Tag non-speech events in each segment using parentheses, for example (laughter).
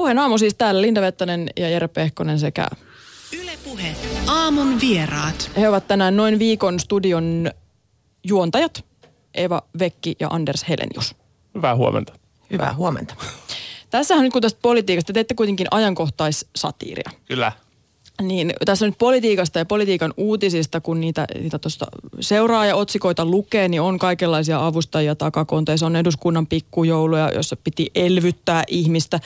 Puheen aamu siis täällä Linda Vettanen ja Jere Pehkonen sekä... Ylepuhe aamun vieraat. He ovat tänään noin viikon studion juontajat. Eva Vekki ja Anders Helenius. Hyvää huomenta. Hyvää huomenta. Tässähän nyt kun tästä politiikasta, te teette kuitenkin ajankohtaissatiiria. Kyllä. Niin tässä nyt politiikasta ja politiikan uutisista, kun niitä, niitä tuosta seuraa ja otsikoita lukee, niin on kaikenlaisia avustajia takakonteissa. On eduskunnan pikkujouluja, jossa piti elvyttää ihmistä.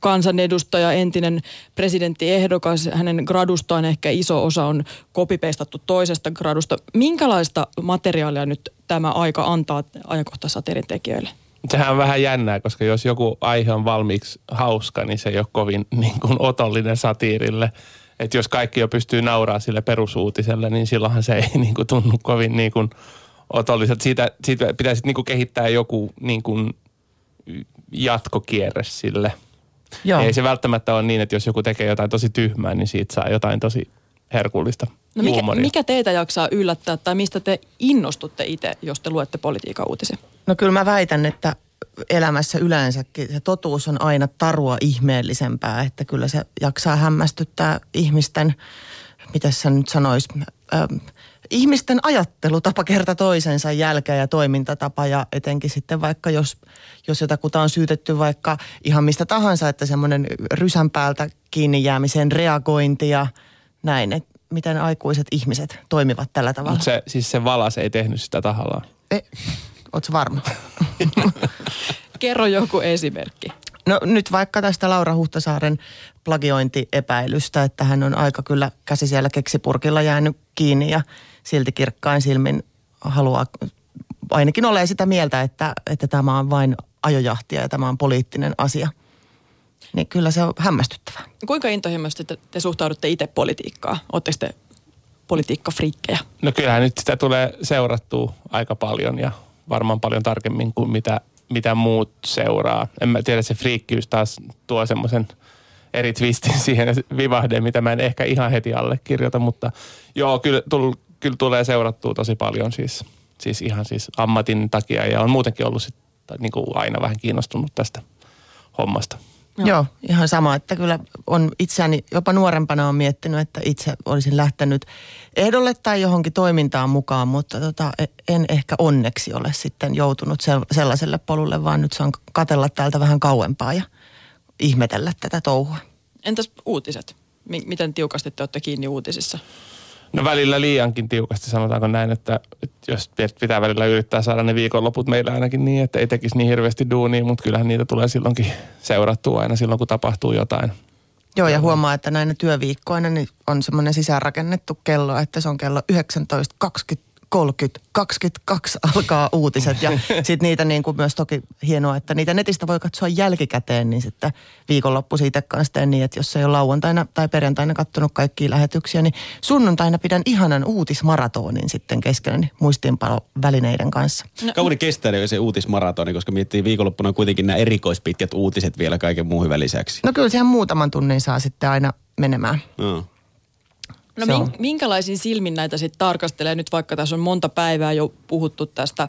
Kansanedustaja, entinen presidenttiehdokas, hänen gradustaan ehkä iso osa on kopipeistattu toisesta gradusta. Minkälaista materiaalia nyt tämä aika antaa ajankohtaisatiirin tekijöille? Sehän on vähän jännää, koska jos joku aihe on valmiiksi hauska, niin se ei ole kovin (laughs) niin kuin otollinen satiirille. Että jos kaikki jo pystyy nauraa sille perusuutiselle, niin silloinhan se ei (laughs) niin kuin tunnu kovin niin kuin otolliselta. Siitä, siitä pitäisi niin kuin kehittää joku niin kuin jatkokierre sille. Joo. Ei se välttämättä ole niin, että jos joku tekee jotain tosi tyhmää, niin siitä saa jotain tosi herkullista no mikä, mikä teitä jaksaa yllättää tai mistä te innostutte itse, jos te luette politiikan uutisia? No kyllä mä väitän, että elämässä yleensäkin se totuus on aina tarua ihmeellisempää, että kyllä se jaksaa hämmästyttää ihmisten, mitä sä nyt sanois, äh, ihmisten ajattelutapa kerta toisensa jälkeen ja toimintatapa ja etenkin sitten vaikka jos, jos jotakuta on syytetty vaikka ihan mistä tahansa, että semmoinen rysän päältä kiinni jäämisen reagointi ja näin, että miten aikuiset ihmiset toimivat tällä tavalla. Mutta se, siis se valas ei tehnyt sitä tahallaan. E, Oletko varma? (laughs) Kerro joku esimerkki. No nyt vaikka tästä Laura Huhtasaaren plagiointiepäilystä, että hän on aika kyllä käsi siellä keksipurkilla jäänyt kiinni ja silti kirkkain silmin haluaa, ainakin ole sitä mieltä, että, että tämä on vain ajojahtia ja tämä on poliittinen asia. Niin kyllä se on hämmästyttävää. Kuinka intohimoisesti te, te suhtaudutte itse politiikkaan? Oletteko te politiikkafriikkejä? No kyllähän nyt sitä tulee seurattua aika paljon ja varmaan paljon tarkemmin kuin mitä, mitä muut seuraa. En mä tiedä, se friikkiys taas tuo semmoisen eri twistin siihen vivahdeen, mitä mä en ehkä ihan heti allekirjoita, mutta joo, kyllä, tull, kyllä tulee seurattua tosi paljon siis, siis ihan siis ammatin takia ja on muutenkin ollut sit, niin kuin aina vähän kiinnostunut tästä hommasta. Joo. Joo, ihan sama, että kyllä on itseäni, jopa nuorempana on miettinyt, että itse olisin lähtenyt ehdolle tai johonkin toimintaan mukaan, mutta tota, e- en ehkä onneksi ole sitten joutunut sellaiselle polulle, vaan nyt saan katella täältä vähän kauempaa ja ihmetellä tätä touhua. Entäs uutiset? Miten tiukasti te olette kiinni uutisissa? No välillä liiankin tiukasti sanotaanko näin, että, että jos pitää välillä yrittää saada ne viikonloput meillä ainakin niin, että ei tekisi niin hirveästi duunia, mutta kyllähän niitä tulee silloinkin seurattua aina silloin, kun tapahtuu jotain. Joo, ja huomaa, että näinä työviikkoina niin on semmoinen sisäänrakennettu kello, että se on kello 19.20 30, 22 alkaa uutiset ja (laughs) sitten niitä niin kuin myös toki hienoa, että niitä netistä voi katsoa jälkikäteen, niin sitten viikonloppu siitä kanssa niin, että jos ei ole lauantaina tai perjantaina katsonut kaikkia lähetyksiä, niin sunnuntaina pidän ihanan uutismaratonin sitten kesken muistiinpanovälineiden kanssa. No. Kauan kestää se uutismaratoni, koska miettii viikonloppuna kuitenkin nämä erikoispitkät uutiset vielä kaiken muuhun lisäksi. No kyllä siihen muutaman tunnin saa sitten aina menemään. No. No min, minkälaisiin silmin näitä sitten tarkastelee? Nyt vaikka tässä on monta päivää jo puhuttu tästä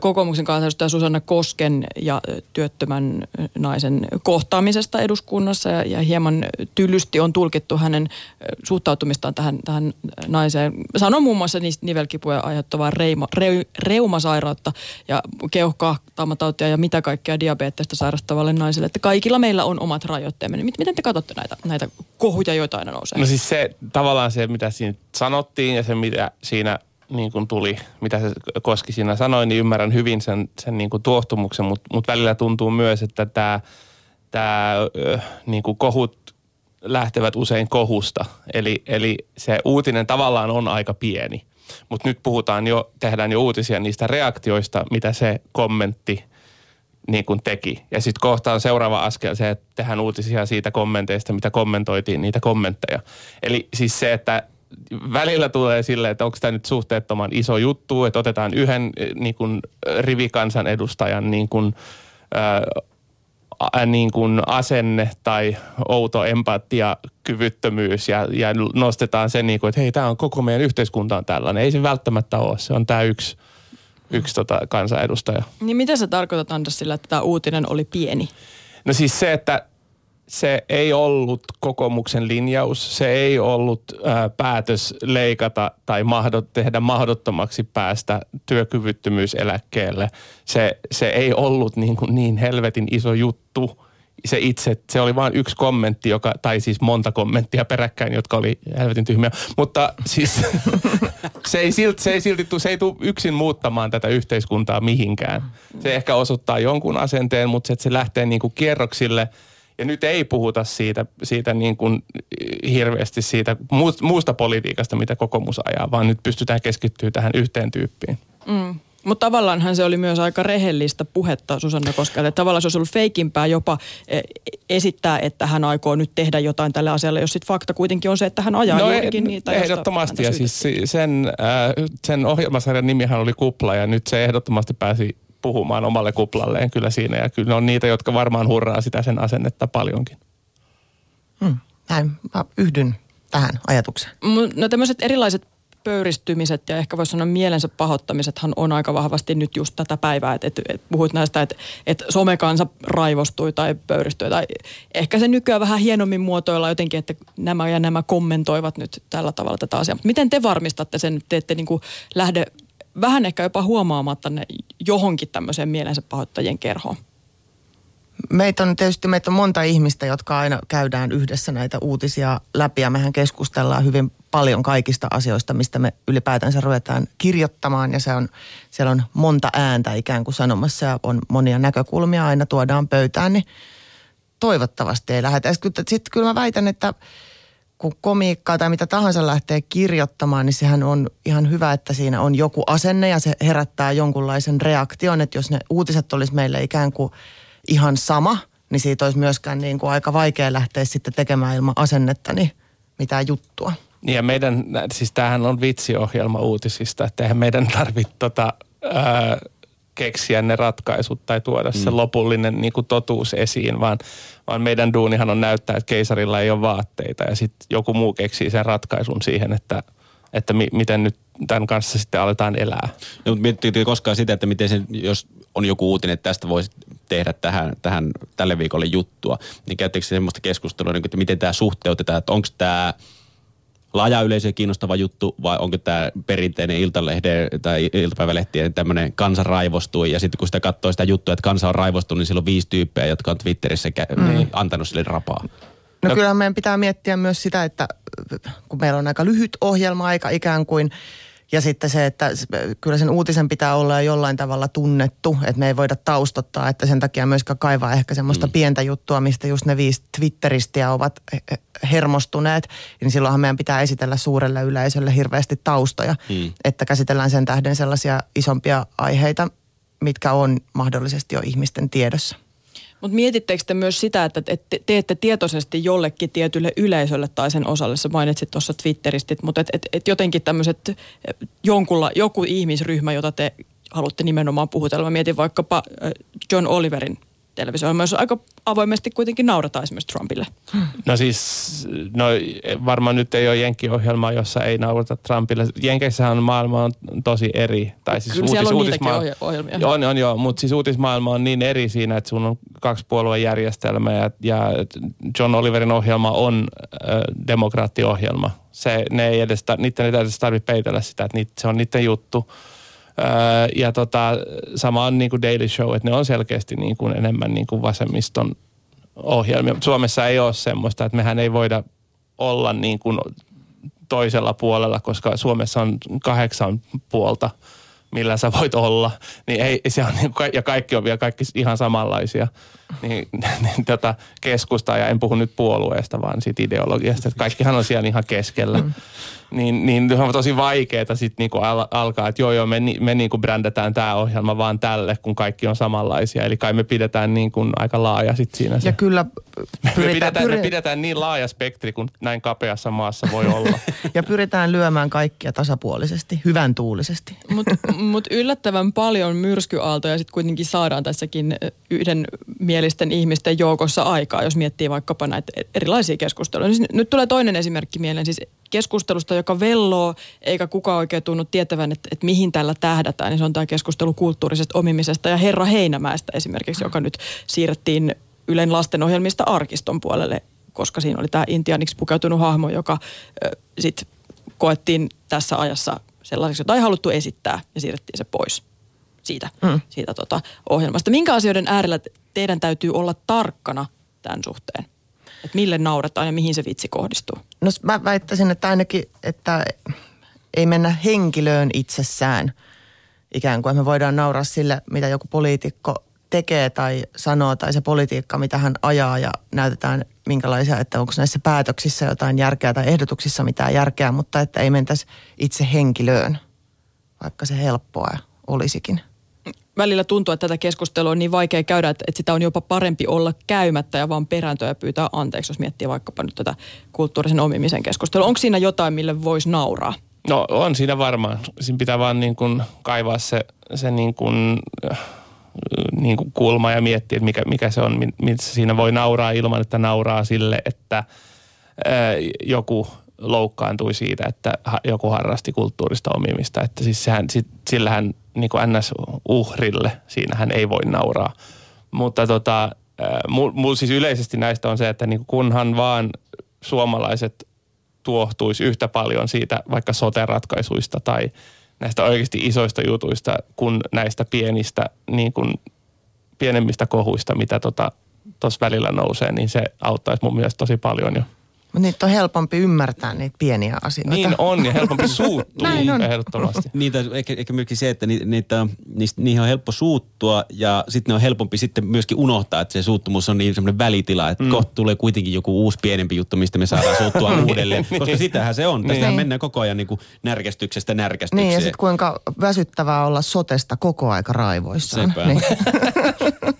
kokoomuksen kansanedustaja Susanna Kosken ja työttömän naisen kohtaamisesta eduskunnassa ja, ja hieman tylysti on tulkittu hänen suhtautumistaan tähän, tähän naiseen. Sanon muun muassa niistä nivelkipuja aiheuttavaa reima, re, reumasairautta ja keuhkohtaamatautia ja mitä kaikkea diabeettista sairastavalle naiselle. Että kaikilla meillä on omat rajoitteemme. Miten te katsotte näitä, näitä kohuja, joita aina nousee? No siis se tavallaan se, mitä siinä sanottiin ja se, mitä siinä niin kuin tuli, mitä se Koski siinä sanoi, niin ymmärrän hyvin sen, sen niin kuin tuohtumuksen, mutta mut välillä tuntuu myös, että tämä, tämä niin kuin kohut lähtevät usein kohusta. Eli, eli se uutinen tavallaan on aika pieni. Mutta nyt puhutaan jo, tehdään jo uutisia niistä reaktioista, mitä se kommentti niin kuin teki. Ja sitten kohta on seuraava askel se, että tehdään uutisia siitä kommenteista, mitä kommentoitiin niitä kommentteja. Eli siis se, että välillä tulee silleen, että onko tämä nyt suhteettoman iso juttu, että otetaan yhden eh, niin kuin, rivikansanedustajan niin kuin, ää, niin kuin asenne tai outo empatia, kyvyttömyys ja, ja nostetaan se, niin kuin, että hei, tämä on koko meidän yhteiskunta on tällainen. Ei se välttämättä ole, se on tämä yksi, yksi tota, kansanedustaja. Niin mitä sä tarkoitat Anders sillä, että tämä uutinen oli pieni? No siis se, että se ei ollut kokoomuksen linjaus, se ei ollut ää, päätös leikata tai mahdot, tehdä mahdottomaksi päästä työkyvyttömyyseläkkeelle. Se, se ei ollut niin, kuin niin helvetin iso juttu. Se itse, se oli vain yksi kommentti, joka, tai siis monta kommenttia peräkkäin, jotka oli helvetin tyhmiä. Mutta siis (laughs) se ei silti, se ei silti se ei tule yksin muuttamaan tätä yhteiskuntaa mihinkään. Se ehkä osoittaa jonkun asenteen, mutta se, että se lähtee niin kuin kierroksille – ja nyt ei puhuta siitä, siitä niin kuin hirveästi siitä muusta politiikasta, mitä kokoomus ajaa, vaan nyt pystytään keskittyä tähän yhteen tyyppiin. Mm. Mutta tavallaanhan se oli myös aika rehellistä puhetta Susanna Koskelle. Tavallaan se olisi ollut feikimpää jopa e, esittää, että hän aikoo nyt tehdä jotain tälle asialle, jos sitten fakta kuitenkin on se, että hän ajaa no, juurikin niitä. Ehdottomasti ja siis sen, äh, sen ohjelmasarjan nimihän oli Kupla ja nyt se ehdottomasti pääsi puhumaan omalle kuplalleen kyllä siinä. Ja kyllä on niitä, jotka varmaan hurraa sitä sen asennetta paljonkin. Hmm, näin, mä yhdyn tähän ajatukseen. No tämmöiset erilaiset pöyristymiset ja ehkä voisi sanoa mielensä pahoittamisethan on aika vahvasti nyt just tätä päivää. Että et, et puhuit näistä, että et somekansa raivostui tai pöyristyi. Tai ehkä se nykyään vähän hienommin muotoilla jotenkin, että nämä ja nämä kommentoivat nyt tällä tavalla tätä asiaa. Mutta miten te varmistatte sen, että te ette niin kuin lähde vähän ehkä jopa huomaamatta ne johonkin tämmöiseen mielensä pahoittajien kerhoon? Meitä on tietysti meitä on monta ihmistä, jotka aina käydään yhdessä näitä uutisia läpi ja mehän keskustellaan hyvin paljon kaikista asioista, mistä me ylipäätänsä ruvetaan kirjoittamaan ja se on, siellä on monta ääntä ikään kuin sanomassa ja on monia näkökulmia aina tuodaan pöytään, niin toivottavasti ei lähdetä. Sitten kyllä mä väitän, että kun komiikkaa tai mitä tahansa lähtee kirjoittamaan, niin sehän on ihan hyvä, että siinä on joku asenne ja se herättää jonkunlaisen reaktion, että jos ne uutiset olisi meille ikään kuin ihan sama, niin siitä olisi myöskään niin kuin aika vaikea lähteä sitten tekemään ilman asennetta niin mitään juttua. Niin ja meidän, siis tämähän on vitsiohjelma uutisista, että eihän meidän tarvitse tota, ää, keksiä ne ratkaisut tai tuoda mm. se lopullinen niin kuin totuus esiin, vaan, vaan meidän duunihan on näyttää, että keisarilla ei ole vaatteita ja sitten joku muu keksii sen ratkaisun siihen, että, että mi, miten nyt tämän kanssa sitten aletaan elää. No, mutta miettikö koskaan sitä, että miten se, jos on joku uutinen, että tästä voisi tehdä tähän, tähän tälle viikolle juttua, niin käyttekö semmoista keskustelua, niin että miten tämä suhteutetaan, että onko tämä – laaja yleisö kiinnostava juttu vai onko tämä perinteinen iltalehde tai iltapäivälehtien tämmöinen kansa raivostui ja sitten kun sitä katsoo sitä juttua, että kansa on raivostunut, niin silloin on viisi tyyppiä, jotka on Twitterissä kä- mm. Niin antanut sille rapaa. No, no kyllä meidän pitää miettiä myös sitä, että kun meillä on aika lyhyt ohjelma-aika ikään kuin, ja sitten se, että kyllä sen uutisen pitää olla jollain tavalla tunnettu, että me ei voida taustottaa, että sen takia myöskään kaivaa ehkä semmoista mm. pientä juttua, mistä just ne viisi Twitteristiä ovat hermostuneet, niin silloinhan meidän pitää esitellä suurelle yleisölle hirveästi taustoja, mm. että käsitellään sen tähden sellaisia isompia aiheita, mitkä on mahdollisesti jo ihmisten tiedossa. Mutta mietittekö te myös sitä, että te teette tietoisesti jollekin tietylle yleisölle tai sen osalle, sä mainitsit tuossa Twitteristit, mutta et, et, et jotenkin tämmöiset jonkulla, joku ihmisryhmä, jota te haluatte nimenomaan puhutella. Mä mietin vaikkapa John Oliverin televisio myös aika avoimesti kuitenkin naurataan esimerkiksi Trumpille. No siis, no varmaan nyt ei ole Jenkki-ohjelmaa, jossa ei naurata Trumpille. Jenkeissähän maailma on tosi eri. Tai siis Kyllä uutis, on uutismaailma, ohjelmia. On, on joo, mutta siis uutismaailma on niin eri siinä, että sun on kaksi puolueen järjestelmä ja, ja John Oliverin ohjelma on äh, demokraattiohjelma. Se, ne ei edes, niiden ei edes tarvitse peitellä sitä, että niitä, se on niiden juttu ja tota, sama on niin kuin Daily Show, että ne on selkeästi niin kuin enemmän niin kuin vasemmiston ohjelmia. Suomessa ei ole semmoista, että mehän ei voida olla niin kuin toisella puolella, koska Suomessa on kahdeksan puolta – millä sä voit olla, niin ei, se on, niin, ja kaikki on vielä kaikki ihan samanlaisia, niin, (laughs) niin tota, keskusta, ja en puhu nyt puolueesta, vaan siitä ideologiasta, että kaikkihan on siellä ihan keskellä. Mm. Niin, niin on tosi vaikeaa sitten niinku al- alkaa, että joo joo, me, me niinku brändätään tämä ohjelma vaan tälle, kun kaikki on samanlaisia. Eli kai me pidetään niin kuin aika laaja sitten siinä se. Ja kyllä pyritään, me, pidetään, pyri... me pidetään niin laaja spektri kuin näin kapeassa maassa voi olla. (laughs) ja pyritään lyömään kaikkia tasapuolisesti, hyvän tuulisesti. Mutta mut yllättävän paljon myrskyaaltoja sitten kuitenkin saadaan tässäkin yhden mielisten ihmisten joukossa aikaa, jos miettii vaikkapa näitä erilaisia keskusteluja. Siis nyt tulee toinen esimerkki mieleen, siis keskustelusta, joka velloo, eikä kukaan oikein tunnu tietävän, että, että mihin tällä tähdätään, niin se on tämä keskustelu kulttuurisesta omimisesta ja Herra Heinämäestä esimerkiksi, joka nyt siirrettiin Ylen lastenohjelmista arkiston puolelle, koska siinä oli tämä intianiksi pukeutunut hahmo, joka sitten koettiin tässä ajassa sellaiseksi, jota ei haluttu esittää ja siirrettiin se pois siitä, mm. siitä tota ohjelmasta. Minkä asioiden äärellä teidän täytyy olla tarkkana tämän suhteen? Että mille nauretaan ja mihin se vitsi kohdistuu? No mä väittäisin, että ainakin, että ei mennä henkilöön itsessään ikään kuin. Me voidaan nauraa sille, mitä joku poliitikko tekee tai sanoo tai se politiikka, mitä hän ajaa ja näytetään minkälaisia, että onko näissä päätöksissä jotain järkeä tai ehdotuksissa mitään järkeä, mutta että ei mentäisi itse henkilöön, vaikka se helppoa olisikin. Välillä tuntuu, että tätä keskustelua on niin vaikea käydä, että, että sitä on jopa parempi olla käymättä ja vaan perääntöä ja pyytää anteeksi, jos miettii vaikkapa nyt tätä kulttuurisen omimisen keskustelua. Onko siinä jotain, mille voisi nauraa? No on siinä varmaan. Siinä pitää vaan niin kuin kaivaa se, se niin kuin, niin kuin kulma ja miettiä, että mikä, mikä se on, missä siinä voi nauraa ilman, että nauraa sille, että joku loukkaantui siitä, että joku harrasti kulttuurista omimista. Että siis sehän, sit, sillähän niin kuin NS-uhrille, siinähän ei voi nauraa. Mutta tota, mulla siis yleisesti näistä on se, että niin kunhan vaan suomalaiset tuohtuisi yhtä paljon siitä vaikka sote-ratkaisuista tai näistä oikeasti isoista jutuista kuin näistä pienistä, niin kuin pienemmistä kohuista, mitä tuossa tota, välillä nousee, niin se auttaisi mun mielestä tosi paljon jo. Mutta niitä on helpompi ymmärtää niitä pieniä asioita. Niin on ja helpompi suuttua (laughs) Näin on. ehdottomasti. Niitä, eikä, eikä myöskin se, että niitä, niistä, niihin on helppo suuttua ja sitten ne on helpompi sitten myöskin unohtaa, että se suuttumus on niin semmoinen välitila, että mm. kohta tulee kuitenkin joku uusi pienempi juttu, mistä me saadaan suuttua (laughs) uudelleen. Koska niin. sitähän se on. Tästähän niin. mennään koko ajan niin kuin närkästyksestä närkästykseen. Niin ja sitten kuinka väsyttävää olla sotesta koko aika raivoissaan. Sepä. Niin. (laughs)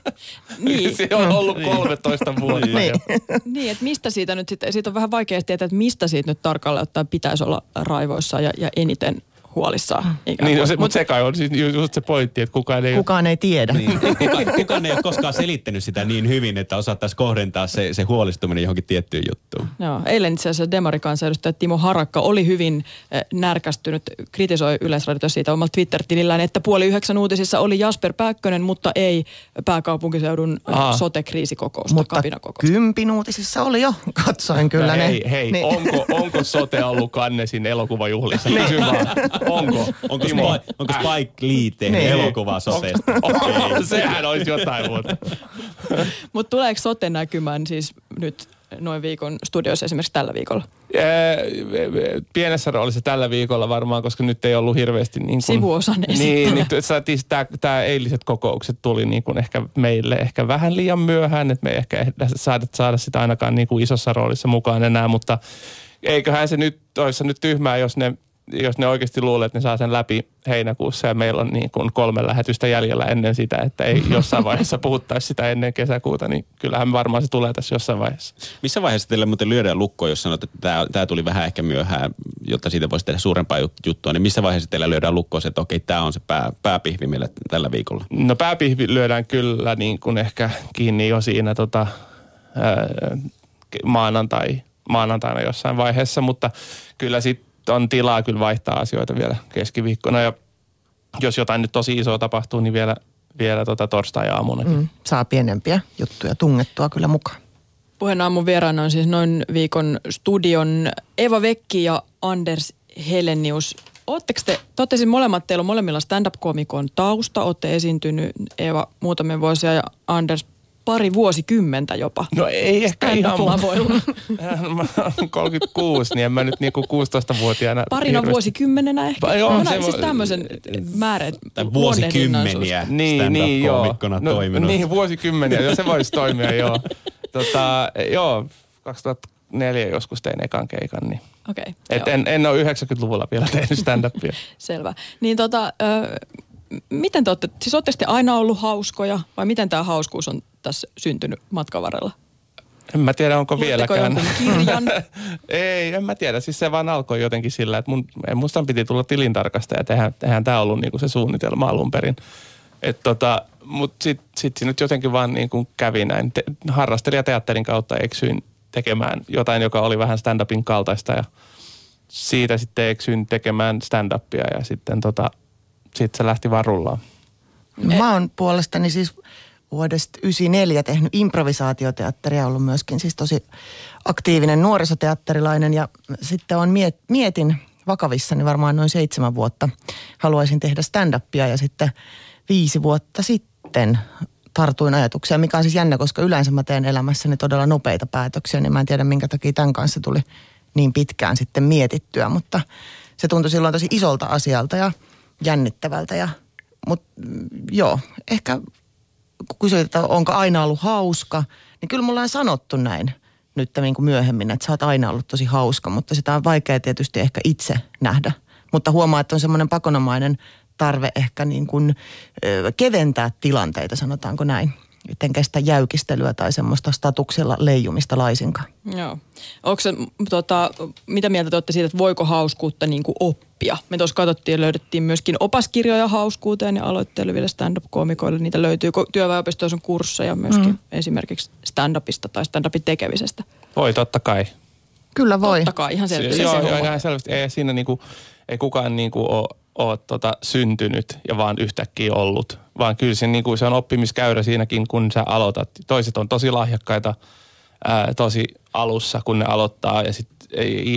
niin. (laughs) Se on ollut 13 vuotta. niin, (laughs) niin että mistä siitä nyt sitten, siitä on vähän vaikea tietää, että mistä siitä nyt tarkalleen ottaen pitäisi olla raivoissa ja, ja eniten huolissaan. Mm. Niin, no se, mutta se kai on siis just se pointti, että kukaan ei... Kukaan ei tiedä. Niin. Kukaan, (laughs) kukaan ei ole koskaan selittänyt sitä niin hyvin, että osattaisiin kohdentaa se, se huolistuminen johonkin tiettyyn juttuun. Joo, eilen itse asiassa demarikansanedustaja Timo Harakka oli hyvin äh, närkästynyt, kritisoi Yleisradiota siitä omalla Twitter-tilillään, että puoli yhdeksän uutisissa oli Jasper Pääkkönen, mutta ei pääkaupunkiseudun Aa. sote-kriisikokousta, mutta kympin uutisissa oli jo, katsoin kyllä no, ne. Hei, hei, niin. onko, onko sote ollut kannesin elokuvajuhlissa? Kysy vaan. (laughs) Onko? (laughs) Onko, Timo? Spike, onko Spike Lee tehnyt niin. elokuvaa soteesta? (laughs) Sehän olisi jotain muuta. (laughs) Mutta tuleeko sote näkymään siis nyt noin viikon studioissa esimerkiksi tällä viikolla? Pienessä roolissa tällä viikolla varmaan, koska nyt ei ollut hirveästi niin kuin, Sivuosan Niin, niin tämä eiliset kokoukset tuli niin kuin ehkä meille ehkä vähän liian myöhään, että me ei ehkä saada, saada sitä ainakaan niin kuin isossa roolissa mukaan enää, mutta eiköhän se nyt olisi nyt tyhmää, jos ne jos ne oikeasti luulee, että ne saa sen läpi heinäkuussa ja meillä on niin kuin kolme lähetystä jäljellä ennen sitä, että ei (laughs) jossain vaiheessa puhuttaisi sitä ennen kesäkuuta, niin kyllähän varmaan se tulee tässä jossain vaiheessa. Missä vaiheessa teille muuten lyödään lukkoon, jos sanot, että tämä, tämä tuli vähän ehkä myöhään, jotta siitä voisi tehdä suurempaa juttua, niin missä vaiheessa teillä lyödään lukkoon se, että okei, tämä on se pää, pääpihvi meille tällä viikolla? No pääpihvi lyödään kyllä niin kuin ehkä kiinni jo siinä tota, ää, maanantai, maanantaina jossain vaiheessa, mutta kyllä sitten on tilaa kyllä vaihtaa asioita vielä keskiviikkona ja jos jotain nyt tosi isoa tapahtuu, niin vielä, vielä tota torstai-aamunakin. Mm, saa pienempiä juttuja tungettua kyllä mukaan. Puheen aamun vieraana on siis noin viikon studion Eva Vekki ja Anders Helenius. Oletteko te, totesin molemmat, teillä on molemmilla stand-up-komikon tausta, olette esiintynyt Eeva muutamia vuosia ja Anders pari vuosikymmentä jopa. No ei ehkä ihan. (laughs) Mä 36, niin en mä nyt niinku 16-vuotiaana. Parina hirveästi. vuosikymmenenä ehkä. Pa, joo, no, se siis tämmöisen määrän. Tai vuosikymmeniä niin, niin, joo. No, toiminut. Niin, vuosikymmeniä. Joo, se voisi toimia, joo. Tota, joo, 2004 joskus tein ekan keikan, niin Okei. Okay, Et en, en ole 90-luvulla vielä tehnyt stand-upia. (laughs) Selvä. Niin tota, ö, miten te olette, siis olette aina ollut hauskoja vai miten tämä hauskuus on tässä syntynyt matkan varrella? En mä tiedä, onko Luutteko vieläkään. kirjan? (laughs) Ei, en mä tiedä. Siis se vaan alkoi jotenkin sillä, että mun, musta piti tulla tilintarkastaja. Eihän, eihän tämä ollut niinku se suunnitelma alun perin. Et tota, Mutta sitten sit se nyt jotenkin vaan niinku kävi näin. Te, harrastelijateatterin kautta eksyin tekemään jotain, joka oli vähän stand-upin kaltaista ja siitä sitten eksyin tekemään stand-upia ja sitten tota, sit se lähti varullaan. No, mä oon puolestani siis vuodesta 94 tehnyt improvisaatioteatteria, ollut myöskin siis tosi aktiivinen nuorisoteatterilainen ja sitten on miet, mietin vakavissani varmaan noin seitsemän vuotta. Haluaisin tehdä stand-upia ja sitten viisi vuotta sitten tartuin ajatuksia, mikä on siis jännä, koska yleensä mä teen elämässäni todella nopeita päätöksiä, niin mä en tiedä minkä takia tämän kanssa tuli niin pitkään sitten mietittyä, mutta se tuntui silloin tosi isolta asialta ja jännittävältä. Ja, mutta joo, ehkä kun kysyit, että onko aina ollut hauska, niin kyllä mulla on sanottu näin nyt niin kuin myöhemmin, että sä oot aina ollut tosi hauska, mutta sitä on vaikea tietysti ehkä itse nähdä. Mutta huomaa, että on semmoinen pakonomainen tarve ehkä niin kuin, keventää tilanteita, sanotaanko näin. Etten kestä jäykistelyä tai semmoista statuksella leijumista laisinkaan. Joo. Onko se, tota, mitä mieltä te olette siitä, että voiko hauskuutta niin kuin oppia? Me tuossa katsottiin ja löydettiin myöskin opaskirjoja hauskuuteen ja aloitteleville stand-up-koomikoille. Niitä löytyy. Työväenopistoissa on kursseja myöskin mm. esimerkiksi stand-upista tai stand-upin tekemisestä. Voi, totta kai. Kyllä voi. Totta kai, ihan selvästi. Joo, Se joo, ihan selvästi. Ei siinä niinku, ei kukaan niinku ole, ole tota syntynyt ja vaan yhtäkkiä ollut, vaan kyllä se, niinku, se on oppimiskäyrä siinäkin, kun sä aloitat. Toiset on tosi lahjakkaita ää, tosi alussa, kun ne aloittaa ja sitten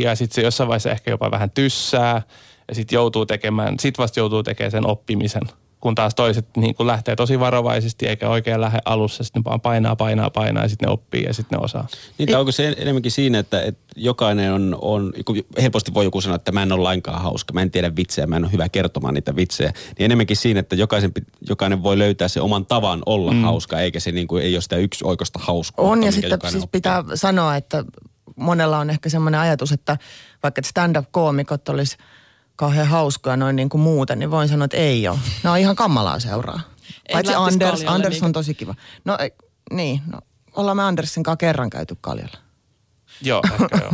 ja sit se jossain vaiheessa ehkä jopa vähän tyssää ja sitten joutuu tekemään, sit vasta joutuu tekemään sen oppimisen. Kun taas toiset niin kun lähtee tosi varovaisesti eikä oikein lähde alussa, sitten vaan painaa, painaa, painaa ja sitten ne oppii ja sitten ne osaa. Niin, onko se enemmänkin siinä, että, että jokainen on, on, helposti voi joku sanoa, että mä en ole lainkaan hauska, mä en tiedä vitsejä, mä en ole hyvä kertomaan niitä vitsejä. Niin enemmänkin siinä, että jokaisen, jokainen voi löytää se oman tavan olla mm. hauska, eikä se niin kuin, ei ole sitä yksi oikosta hauskuutta. On ja sitten siis oppii. pitää sanoa, että monella on ehkä semmoinen ajatus, että vaikka stand-up-koomikot olisi kauhean hauskoja noin niin kuin muuten, niin voin sanoa, että ei ole. Ne on ihan kammalaa seuraa. En Paitsi Anders, Anders on niinkö? tosi kiva. No ei, niin, no ollaan me Andersin kanssa kerran käyty kaljalla. Joo, ehkä joo.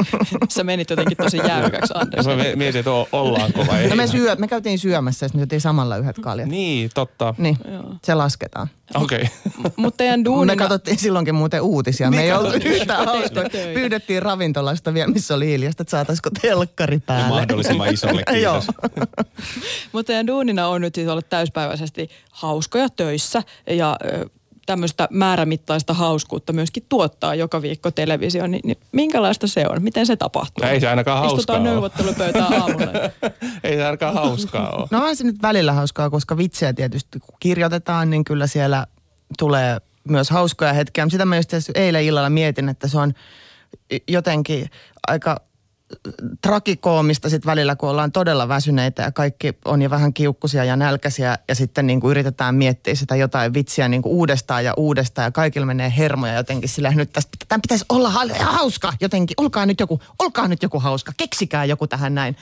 (laughs) Sä menit jotenkin tosi jäykäksi, Anders. Mä mietin, että ollaanko vai ei. No me, syö, me käytiin syömässä ja sitten me syötiin samalla yhdet kaljat. Niin, totta. Niin, se lasketaan. Okei. Okay. Mutta teidän Me duunina... katsottiin silloinkin muuten uutisia. Me ei oltu yhtään hauskoja. Pyydettiin ravintolasta vielä, missä oli hiljasta, että saataisiko telkkari Ja päälle. mahdollisimman isolle (laughs) Joo. kiitos. Mutta teidän duunina on nyt siis olla täyspäiväisesti hauskoja töissä ja tämmöistä määrämittaista hauskuutta myöskin tuottaa joka viikko televisio. Niin, niin minkälaista se on? Miten se tapahtuu? Ei se ainakaan hauskaa Istutaan ole. neuvottelupöytään aamulla. (laughs) Ei se ainakaan hauskaa ole. No on se nyt välillä hauskaa, koska vitsejä tietysti kun kirjoitetaan, niin kyllä siellä tulee myös hauskoja hetkiä. Sitä mä just eilen illalla mietin, että se on jotenkin aika trakikoomista sit välillä, kun ollaan todella väsyneitä ja kaikki on jo vähän kiukkusia ja nälkäisiä ja sitten niin kuin yritetään miettiä sitä jotain vitsiä niin kuin uudestaan ja uudestaan ja kaikilla menee hermoja jotenkin sillä nyt tästä, tämän pitäisi olla ha- hauska jotenkin, olkaa nyt joku, olkaa nyt joku hauska, keksikää joku tähän näin.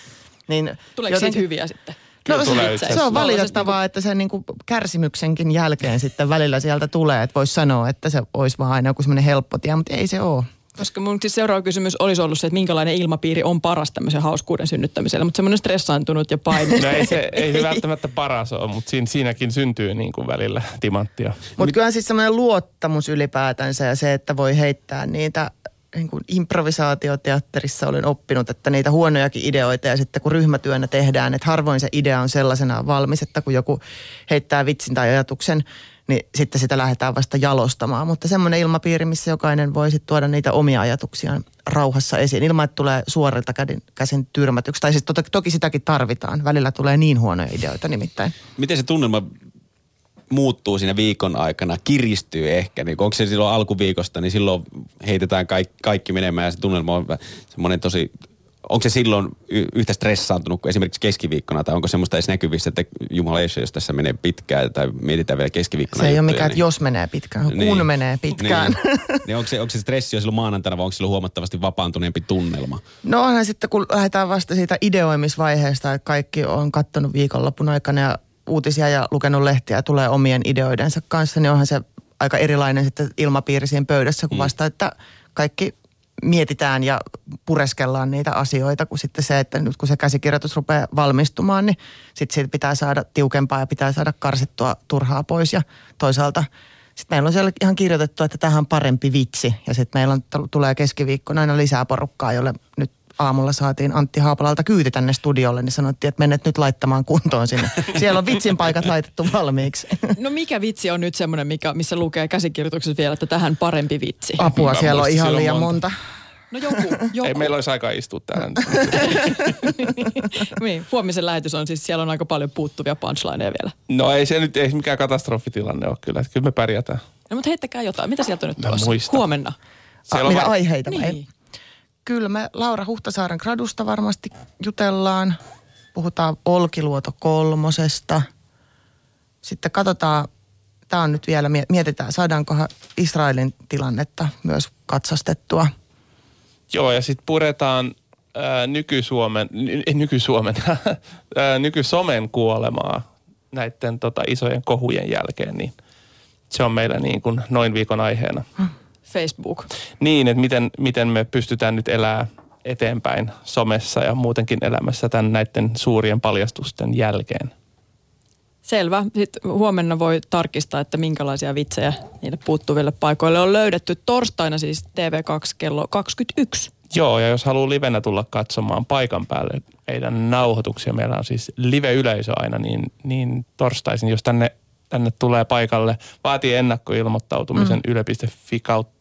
Niin Tuleeko siitä hyviä sitten? No, se, se on valitettavaa, että se niinku kärsimyksenkin jälkeen sitten välillä sieltä tulee. Että voisi sanoa, että se olisi vaan aina joku semmoinen helppo tie, mutta ei se ole. Koska mun siis seuraava kysymys olisi ollut se, että minkälainen ilmapiiri on paras tämmöisen hauskuuden synnyttämiselle. Mutta semmoinen stressaantunut ja paineistunut. No ei se, ei se välttämättä paras ole, mutta siinä, siinäkin syntyy niin kuin välillä timanttia. Mutta kyllähän siis semmoinen luottamus ylipäätänsä ja se, että voi heittää niitä niin kuin improvisaatioteatterissa olen oppinut, että niitä huonojakin ideoita ja sitten kun ryhmätyönä tehdään, että harvoin se idea on sellaisena valmis, että kun joku heittää vitsin tai ajatuksen, niin sitten sitä lähdetään vasta jalostamaan. Mutta semmoinen ilmapiiri, missä jokainen voi sitten tuoda niitä omia ajatuksiaan rauhassa esiin, ilman että tulee suorilta käsin, käsin tyrmätyksi. Tai siis toki, toki sitäkin tarvitaan. Välillä tulee niin huonoja ideoita nimittäin. Miten se tunnelma muuttuu siinä viikon aikana, kiristyy ehkä, niin onko se silloin alkuviikosta, niin silloin heitetään kaikki, kaikki menemään ja se tunnelma on semmoinen tosi, onko se silloin yhtä stressaantunut kuin esimerkiksi keskiviikkona, tai onko semmoista edes näkyvissä, että jumala jos tässä menee pitkään, tai mietitään vielä keskiviikkona Se ei ole juttuja, mikään, että niin- jos menee pitkään, kun menee pitkään. Niin. (laughs) niin onko, se, onko se stressi jo silloin maanantaina, vai onko silloin huomattavasti vapaantuneempi tunnelma? No onhan sitten, kun lähdetään vasta siitä ideoimisvaiheesta, että kaikki on kattonut viikonlopun aikana ja uutisia ja lukenut lehtiä ja tulee omien ideoidensa kanssa, niin onhan se aika erilainen sitten ilmapiiri siinä pöydässä, kun vasta, että kaikki mietitään ja pureskellaan niitä asioita, kun sitten se, että nyt kun se käsikirjoitus rupeaa valmistumaan, niin sitten siitä pitää saada tiukempaa ja pitää saada karsittua turhaa pois. Ja toisaalta sitten meillä on siellä ihan kirjoitettu, että tähän on parempi vitsi. Ja sitten meillä on, tulee keskiviikkona aina lisää porukkaa, jolle nyt aamulla saatiin Antti Haapalalta kyyti tänne studiolle, niin sanottiin, että menet nyt laittamaan kuntoon sinne. Siellä on vitsin paikat laitettu valmiiksi. (laughs) No mikä vitsi on nyt semmoinen, mikä, missä lukee käsikirjoituksessa vielä, että tähän parempi vitsi? Apua, Mä siellä on ihan siellä on liian monta. monta. No joku, joku. Ei meillä olisi aikaa istua täällä. (laughs) niin, huomisen lähetys on siis, siellä on aika paljon puuttuvia punchlineja vielä. No ei se nyt ei mikään katastrofitilanne ole kyllä. Että kyllä me pärjätään. No mutta heittäkää jotain. Mitä sieltä on nyt tulossa? Huomenna. Ah, on mitä va- aiheita? vai? Kyllä me Laura Huhtasaaren gradusta varmasti jutellaan. Puhutaan Olkiluoto kolmosesta. Sitten katsotaan, tämä on nyt vielä, mietitään, saadaankohan Israelin tilannetta myös katsastettua. Joo, ja sitten puretaan ää, nyky-Suomen, ny, nyky-Suomen, (laughs) ää, nyky-somen kuolemaa näiden tota, isojen kohujen jälkeen, niin se on meillä niin kuin noin viikon aiheena. Facebook. Niin, että miten, miten me pystytään nyt elää eteenpäin somessa ja muutenkin elämässä tämän näiden suurien paljastusten jälkeen. Selvä. Sitten huomenna voi tarkistaa, että minkälaisia vitsejä niille puuttuville paikoille on löydetty. Torstaina siis TV2 kello 21. Joo, ja jos haluaa livenä tulla katsomaan paikan päälle meidän nauhoituksia, meillä on siis live-yleisö aina, niin, niin torstaisin, jos tänne, tänne tulee paikalle, vaatii ennakkoilmoittautumisen mm. yle.fi kautta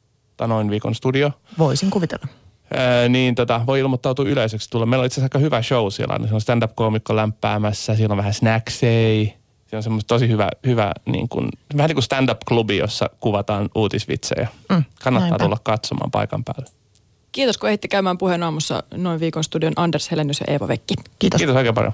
noin viikon studio. Voisin kuvitella. Ää, niin tota, voi ilmoittautua yleisöksi tulla. Meillä on itse asiassa aika hyvä show siellä. Siellä on stand-up-koomikko lämpäämässä, siellä on vähän snacksei. Siellä on semmoista tosi hyvä, hyvä niin kuin, vähän niin kuin stand-up-klubi, jossa kuvataan uutisvitsejä. Mm, Kannattaa näinpä. tulla katsomaan paikan päälle. Kiitos kun ehditte käymään puheen aamussa noin viikon studion Anders Helenius ja Eeva Vekki. Kiitos. Kiitos oikein paljon.